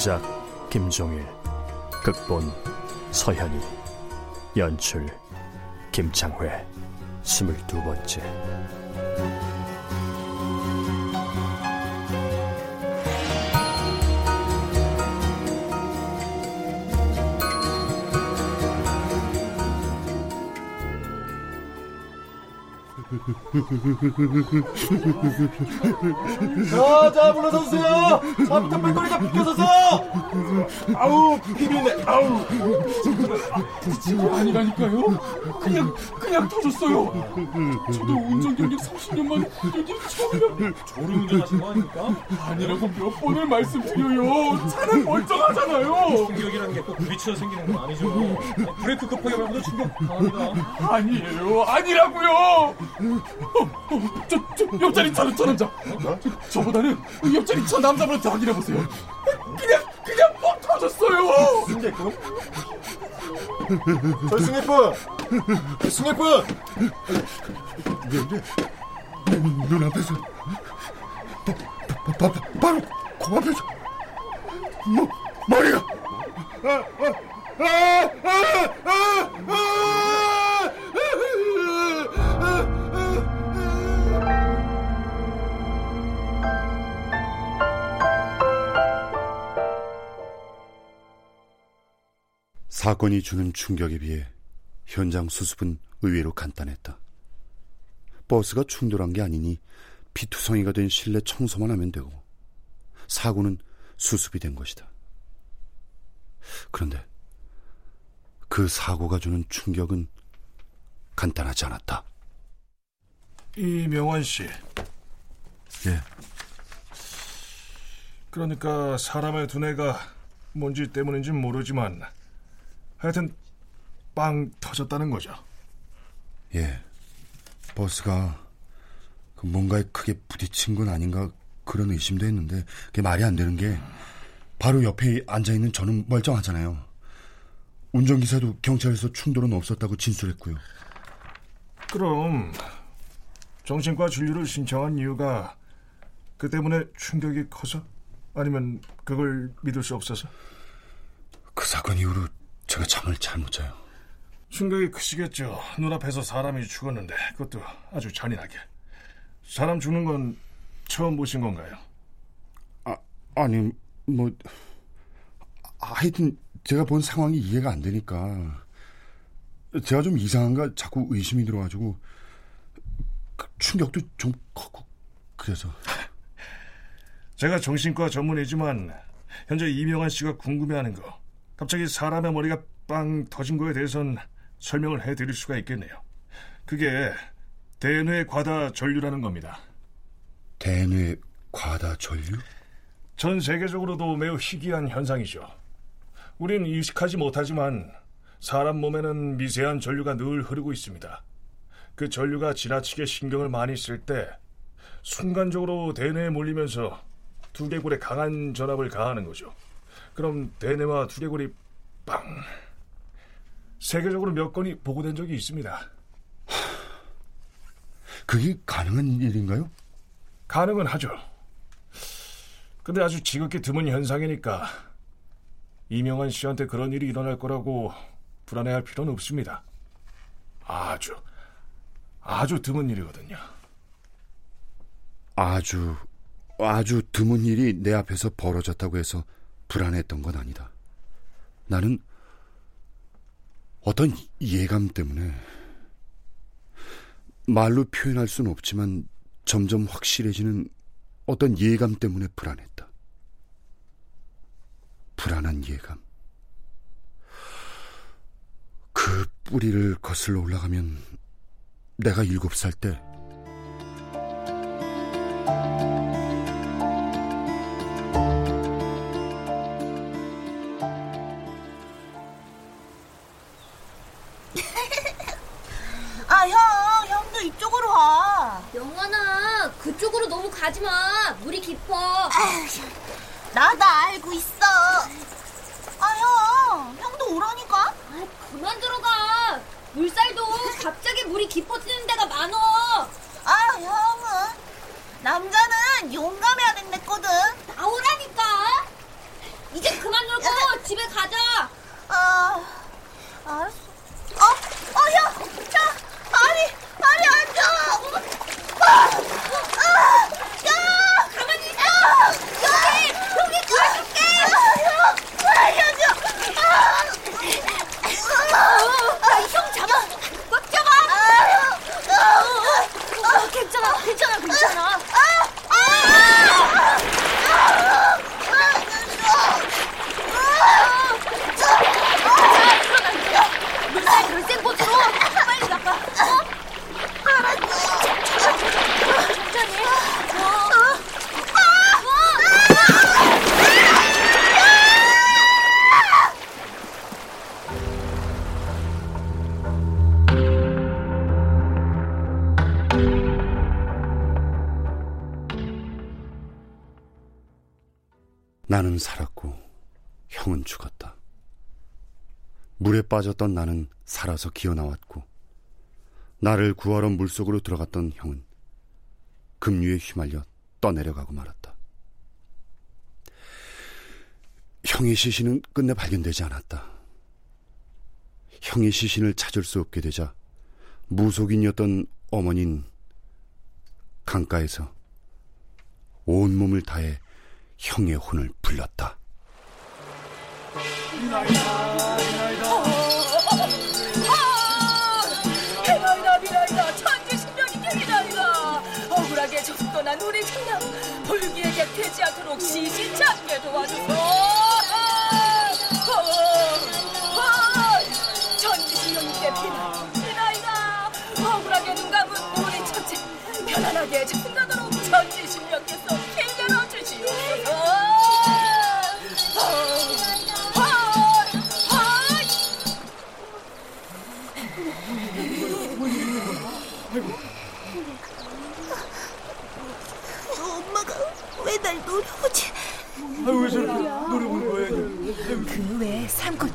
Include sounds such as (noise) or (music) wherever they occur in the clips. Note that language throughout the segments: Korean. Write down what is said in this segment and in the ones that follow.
원작 김종일 극본 서현이 연출 김창회 스물두 번째 자, 자, 물러서주세요! 잘못한 발걸이가 비켜서서! 아우, 비비네, 아우. 게 아니라니까요. 그냥, 그냥 터졌어요. 저도 운전 경력 30년 만에 여기 처음이라. 저를 운전하신 거 아닙니까? 아니라고 몇 번을 말씀드려요. 차는 멀쩡하잖아요. 충격이라는 게 꼭 부딪혀 생기는 건 아니죠. 브레이크 급하게 밟아도 충격 강합니다. 아니에요. 아니라고요. 어, 어, 저, 저 옆자리 차는 저 남자. 저, 저보다는 옆자리 차 남자분한테 확인해 보세요. 그냥 그냥 뻥 터졌어요. 승객분? 저 승객분! 승객분! 눈앞에서 바, 바, 바, 바로 코앞에서 머, 머리가 아, 아, 아, 아, 아, 아, 사건이 주는 충격에 비해 현장 수습은 의외로 간단했다. 버스가 충돌한 게 아니니 피투성이가 된 실내 청소만 하면 되고 사고는 수습이 된 것이다. 그런데 그 사고가 주는 충격은 간단하지 않았다. 이명환 씨. 예, 그러니까 사람의 두뇌가 뭔지 때문인지 모르지만 하여튼 빵 터졌다는 거죠. 예. 버스가 그 뭔가에 크게 부딪힌 건 아닌가 그런 의심도 했는데 그게 말이 안 되는 게 바로 옆에 앉아 있는 저는 멀쩡하잖아요. 운전기사도 경찰에서 충돌은 없었다고 진술했고요. 그럼 정신과 진료를 신청한 이유가 그 때문에 충격이 커서 아니면 그걸 믿을 수 없어서 그 사건 이후로 제가 잠을 잘 못 자요. 충격이 크시겠죠. 눈앞에서 사람이 죽었는데 그것도 아주 잔인하게. 사람 죽는 건 처음 보신 건가요? 아, 아니 뭐 하여튼 제가 본 상황이 이해가 안 되니까 제가 좀 이상한가 자꾸 의심이 들어가지고 그 충격도 좀 컸고 그래서 (laughs) 제가 정신과 전문이지만 현재 이명환 씨가 궁금해하는 거 갑자기 사람의 머리가 빵 터진 거에 대해선 설명을 해드릴 수가 있겠네요. 그게 대뇌 과다 전류라는 겁니다. 대뇌 과다 전류? 전 세계적으로도 매우 희귀한 현상이죠. 우린 의식하지 못하지만 사람 몸에는 미세한 전류가 늘 흐르고 있습니다. 그 전류가 지나치게 신경을 많이 쓸 때 순간적으로 대뇌에 몰리면서 두개골에 강한 전압을 가하는 거죠. 그럼 대뇌와 두개골이 빵 세계적으로 몇 건이 보고된 적이 있습니다. 그게 가능한 일인가요? 가능은 하죠. 근데 아주 지극히 드문 현상이니까 이명환 씨한테 그런 일이 일어날 거라고 불안해할 필요는 없습니다. 아주 아주 드문 일이거든요. 아주 아주 드문 일이 내 앞에서 벌어졌다고 해서 불안했던 건 아니다. 나는 어떤 예감 때문에 말로 표현할 수는 없지만 점점 확실해지는 어떤 예감 때문에 불안했다. 불안한 예감. 그 뿌리를 거슬러 올라가면 내가 일곱 살 때 살았고 형은 죽었다. 물에 빠졌던 나는 살아서 기어 나왔고 나를 구하러 물속으로 들어갔던 형은 급류에 휘말려 떠내려가고 말았다. 형의 시신은 끝내 발견되지 않았다. 형의 시신을 찾을 수 없게 되자 무속인이었던 어머닌 강가에서 온몸을 다해 형의 혼을 불렀다. 해나이다 미나이다 천지신명이 개미나이다 억울하게 접떠난 우리 장남 불기에 객되지 않도록 시신 찾게 도와주소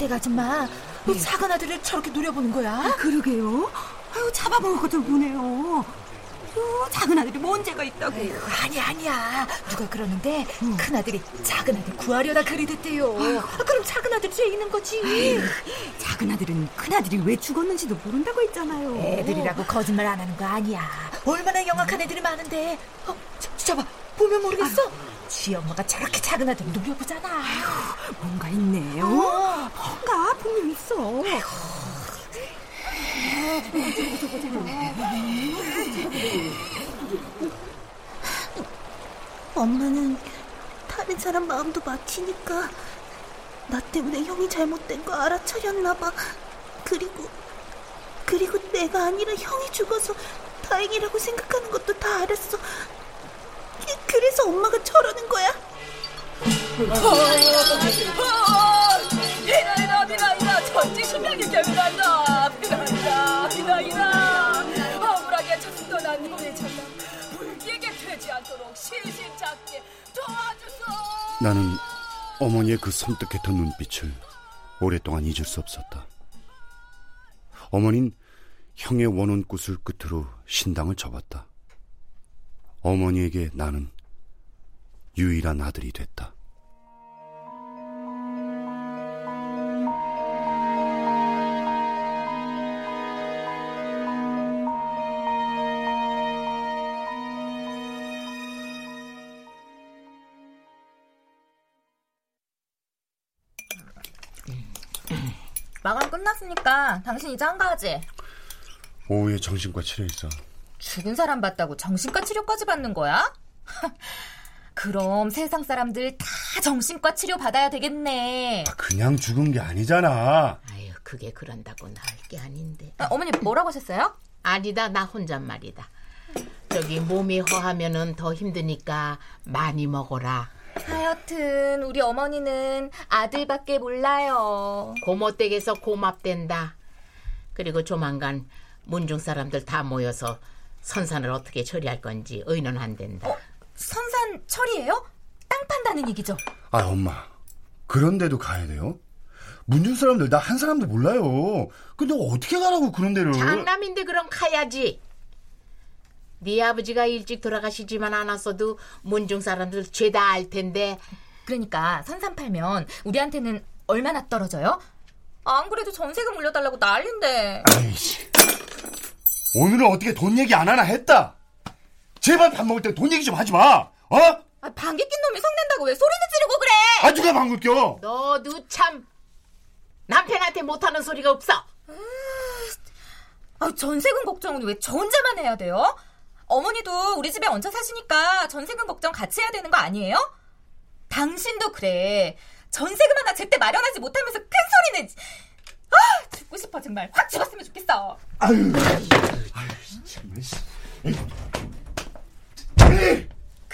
산골대 아줌마 왜 작은 아들을 저렇게 노려보는 거야? 그러게요. 아유, 잡아먹어도 보네요. 어, 작은 아들이 뭔 죄가 있다고. 아니 아니야. 누가 그러는데 큰 아들이 작은 아들 구하려다 그리 됐대요. 아, 그럼 작은 아들 죄 있는 거지. 작은 아들은 큰 아들이 왜 죽었는지도 모른다고 했잖아요. 애들이라고 거짓말 안 하는 거 아니야. 얼마나 영악한 애들이 많은데. 어, 저, 저 봐 보면 모르겠어 지 엄마가 저렇게 작은 아들 노려보잖아 뭔가 있네요. 어. 뭔가 분명 있어. 엄마는 다른 사람 마음도 막히니까 나 때문에 형이 잘못된 거 알아차렸나 봐. 그리고 그리고 내가 아니라 형이 죽어서 다행이라고 생각하는 것도 다 알았어. 그- 그래서 엄마가 저러는 거야. 비나이다 비나이다 천지신명님께 비나이다 비나이다 비나이다 억울하게 자식 떠난 우리 천남 불기에게 되지 않도록 시신잡게 도와주소 나는 어머니의 그 섬뜩했던 눈빛을 오랫동안 잊을 수 없었다. 어머닌 형의 원혼굿을 끝으로 신당을 접었다. 어머니에게 나는 유일한 아들이 됐다. 마감 끝났으니까 당신 이제 한가하지? 오후에 정신과 치료 있어. 죽은 사람 봤다고 정신과 치료까지 받는 거야? (laughs) 그럼 세상 사람들 다 정신과 치료 받아야 되겠네. 그냥 죽은 게 아니잖아. 아유, 그게 그런다고 나을 게 아닌데. 아, 어머니 뭐라고 하셨어요? 아니다, 나 혼잣말이다. 저기 몸이 허하면은 더 힘드니까 많이 먹어라. 하여튼 우리 어머니는 아들밖에 몰라요. 고모 댁에서 고맙댄다. 그리고 조만간 문중 사람들 다 모여서 선산을 어떻게 처리할 건지 의논한댄다. 어, 선산 처리예요? 땅 판다는 얘기죠? 아, 엄마. 그런데도 가야 돼요? 문중 사람들 나 한 사람도 몰라요. 근데 어떻게 가라고 그런 데를? 장남인데 그럼 가야지. 네 아버지가 일찍 돌아가시지만 않았어도 문중 사람들 죄다 알 텐데. 그러니까 선산 팔면 우리한테는 얼마나 떨어져요? 안 그래도 전세금 올려달라고 난린데. 아이씨. 오늘은 어떻게 돈 얘기 안 하나 했다. 제발 밥 먹을 때 돈 얘기 좀 하지 마. 어? 아, 방귀 낀 놈이 성낸다고 왜 소리는 지르고 그래? 아 누가 방귀 껴? 너도 참 남편한테 못하는 소리가 없어. 아, 전세금 걱정은 왜 저 혼자만 해야 돼요? 어머니도 우리 집에 얹혀 사시니까 전세금 걱정 같이 해야 되는 거 아니에요? 당신도 그래. 전세금 하나 제때 마련하지 못하면서 큰 소리 내지. 아, 죽고 싶어 정말. 확 죽었으면 좋겠어. 아유, 아유, 정말.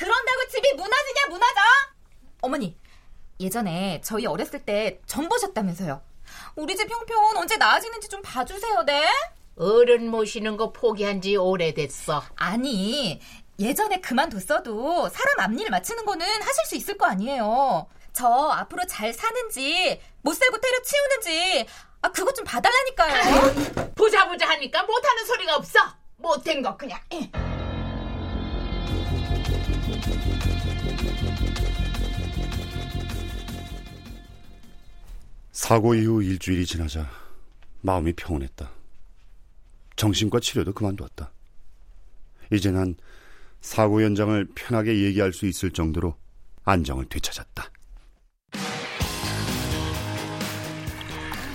그런다고 집이 무너지냐 무너져? 어머니, 예전에 저희 어렸을 때 전 보셨다면서요. 우리 집 형편 언제 나아지는지 좀 봐주세요, 네? 어른 모시는 거 포기한 지 오래됐어. 아니, 예전에 그만뒀어도 사람 앞일 맞추는 거는 하실 수 있을 거 아니에요. 저 앞으로 잘 사는지, 못 살고 때려치우는지, 아, 그것 좀 봐달라니까요. 보자 보자 하니까 못하는 소리가 없어. 못된 거 그냥. 사고 이후 일주일이 지나자 마음이 평온했다. 정신과 치료도 그만두었다. 이제 난 사고 현장을 편하게 얘기할 수 있을 정도로 안정을 되찾았다.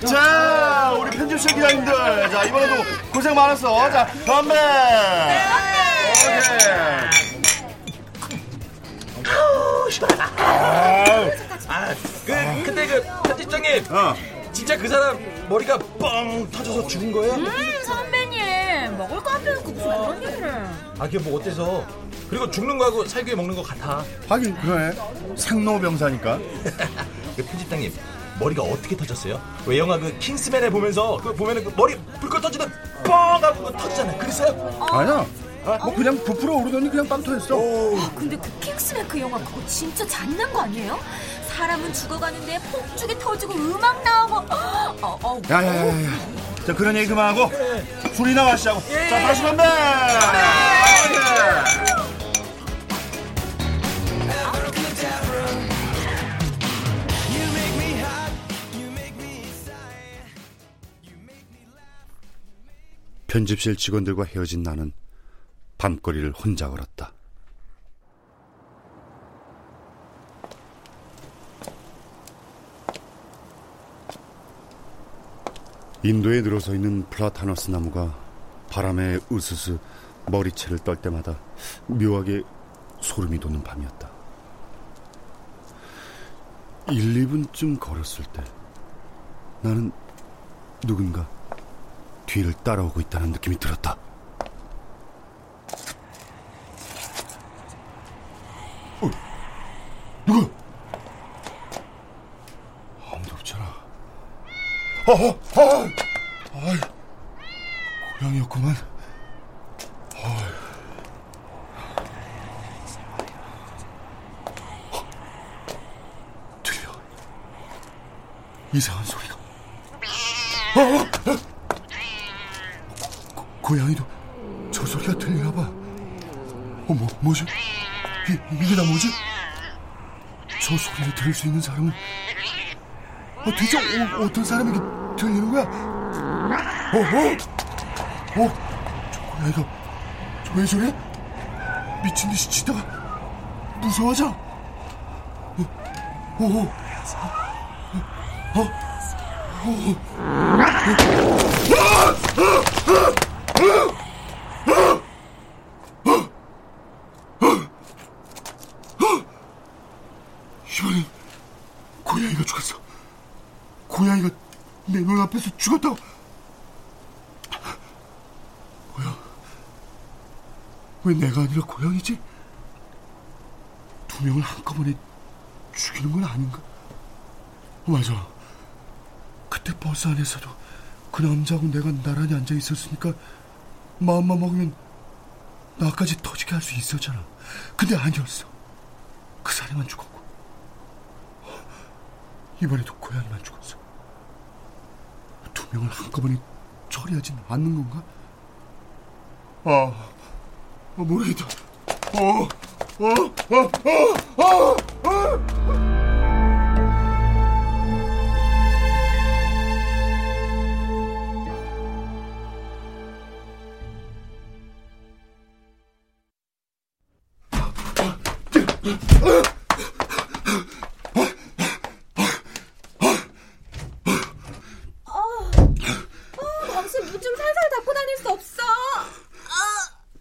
자, 우리 편집실 기자님들. 자, 이번에도 고생 많았어. 자, 건배! 아, 그, 근데 그, 편집장님. 진짜 그 사람 머리가 뻥 터져서 죽은 거예요? 음, 선배님. 먹을 거 앞에 놓고 무슨 그런 얘기를. 아, 그게 뭐 어때서? 그리고 죽는 거하고 살기 위해 먹는 거 같아. 하긴, 그러네. 생로병사니까. (laughs) 그 편집장님, 머리가 어떻게 터졌어요? 왜 영화 그 킹스맨에 보면서 그 보면은 그 머리 불꽃 터지는 뻥 하고 그거 터지잖아요. 그랬어요? 아니야. 뭐 그냥 부풀어 오르더니 그냥 빵 터졌어. 아, 근데 그 킹스맨 그 영화 그거 진짜 잔인한 거 아니에요? 사람은 죽어가는데 폭죽이 터지고 음악 나오고 어, 어, 야야야야. 자 그런 얘기 그만하고 술이나 마시자고. 자 다시 건배. 편집실 직원들과 헤어진 나는 밤거리를 혼자 걸었다. 인도에 늘어서 있는 플라타너스 나무가 바람에 으스스 머리채를 떨 때마다 묘하게 소름이 돋는 밤이었다. 1, 2분쯤 걸었을 때 나는 누군가 뒤를 따라오고 있다는 느낌이 들었다. 어, 누가? 아무도 없잖아. 어, 어! 이상한 소리가. 어, 어, 어. 고, 고양이도 저 소리가 들리나 봐. 어, 뭐, 뭐지? 이, 이게 다 뭐지? 저 소리를 들을 수 있는 사람은 어, 대체 어, 어떤 사람에게 들리는 거야? 어, 어, 어, 저 고양이가 저왜 저래? 미친 듯이 치다가 무서워져. 어, 어, 어, 이번엔 고양이가 죽었어. 고양이가 내 눈앞에서 죽었다고. 뭐야? 왜 내가 아니라 고양이지? 두 명을 한꺼번에 죽이는 건 아닌가? 어, 맞아. 그때 버스 안에서도 그 남자하고 내가 나란히 앉아 있었으니까 마음만 먹으면 나까지 터지게 할 수 있었잖아. 근데 아니었어. 그 사람만 죽었고 이번에도 고양이만 죽었어. 두 명을 한꺼번에 처리하진 않는 건가? 아, 어, 모르겠다. 어, 어, 어, 어, 어, 어.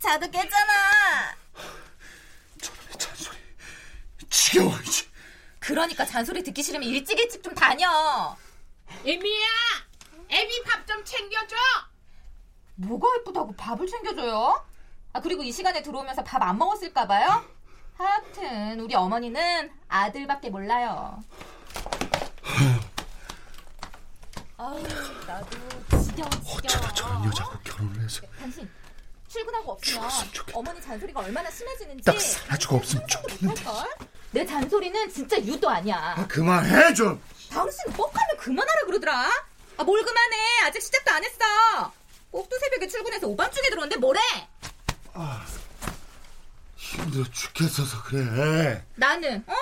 자도 깼잖아. 지겨워 이제. 그러니까 잔소리 듣기 싫으면 일찍 일찍 좀 다녀. 에미야, 에미 밥 좀 챙겨줘. 뭐가 예쁘다고 밥을 챙겨줘요? 아 그리고 이 시간에 들어오면서 밥 안 먹었을까 봐요? 하여튼 우리 어머니는 아들밖에 몰라요. 아우 나도 지겨워 지겨워. 어쩌다 저런 여자하고 결혼을 해서 당신 출근하고 없으면 어머니 잔소리가 얼마나 심해지는지 딱 사라지고 없으면 좋겠는데. 내 잔소리는 진짜 유도 아니야. 아, 그만해 좀. 당신 뻑하면 그만하라 그러더라. 아 뭘 그만해? 아직 시작도 안 했어. 꼭두 새벽에 출근해서 오밤중에 들어오는데 뭐래? 아, 힘들어 죽겠어서 그래. 나는 어?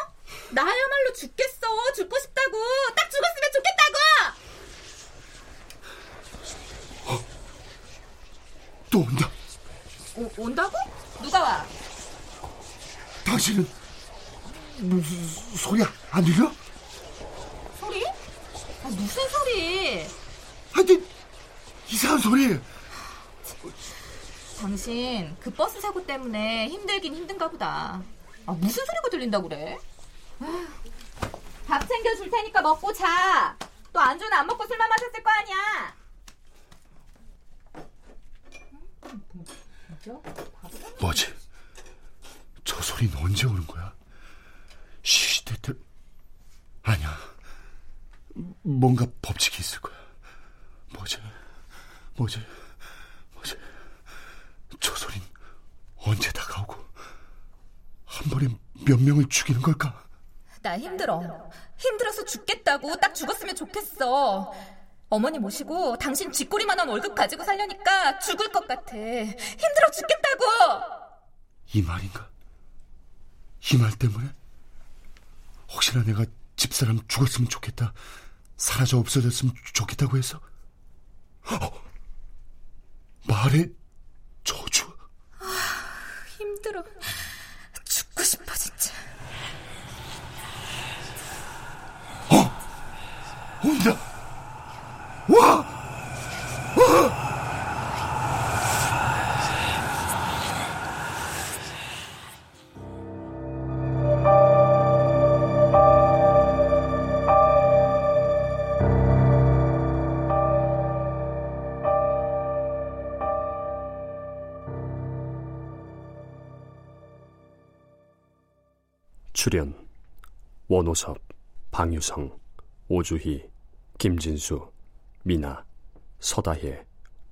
나야말로 죽겠어. 죽고 싶다고. 딱 죽었으면 좋겠다고. 또 온다. 오, 온다고? 누가 와? 당신은 무슨 소리 안 들려? 소리? 아, 무슨 소리? 하여튼 이상한 소리. 당신 그 버스 사고 때문에 힘들긴 힘든가 보다. 아, 무슨 소리가 들린다고 그래? 아휴, 밥 챙겨줄 테니까 먹고 자. 또 안주는 안 먹고 술만 마셨을 거 아니야. 뭐지? 저 소리는 언제 오는 거야? 시시때때 아니야. 뭔가 법칙이 있을 거야. 뭐지? 뭐지? 뭐지? 저 소린 언제 다가오고 한 번에 몇 명을 죽이는 걸까? 나 힘들어. 힘들어서 죽겠다고 딱 죽었으면 좋겠어. 어머니 모시고 당신 쥐꼬리만한 월급 가지고 살려니까 죽을 것 같아. 힘들어 죽겠다고. 이 말인가? 이 말 때문에? 혹시나 내가 집사람 죽었으면 좋겠다. 사라져 없어졌으면 좋겠다고 해서? 어, 말에 저주? 힘들어. 죽고 싶어 진짜. 온다! 와! 와! 출연 원호섭, 방유성, 오주희, 김진수, 미나, 서다혜,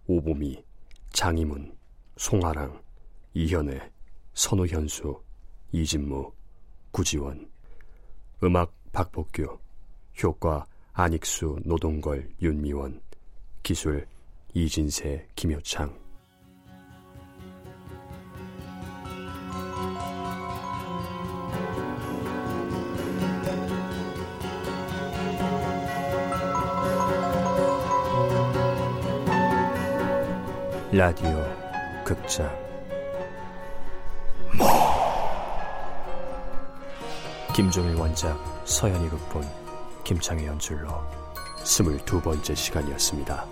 오보미, 장희문, 송아랑, 이현애, 선우현수, 이진무, 구지원. 음악 박복규 효과 안익수, 노동걸, 윤미원. 기술 이진세, 김효창 라디오 극장 김종일 원작 서현이 극본 김창의 연출로 스물두 번째 시간이었습니다.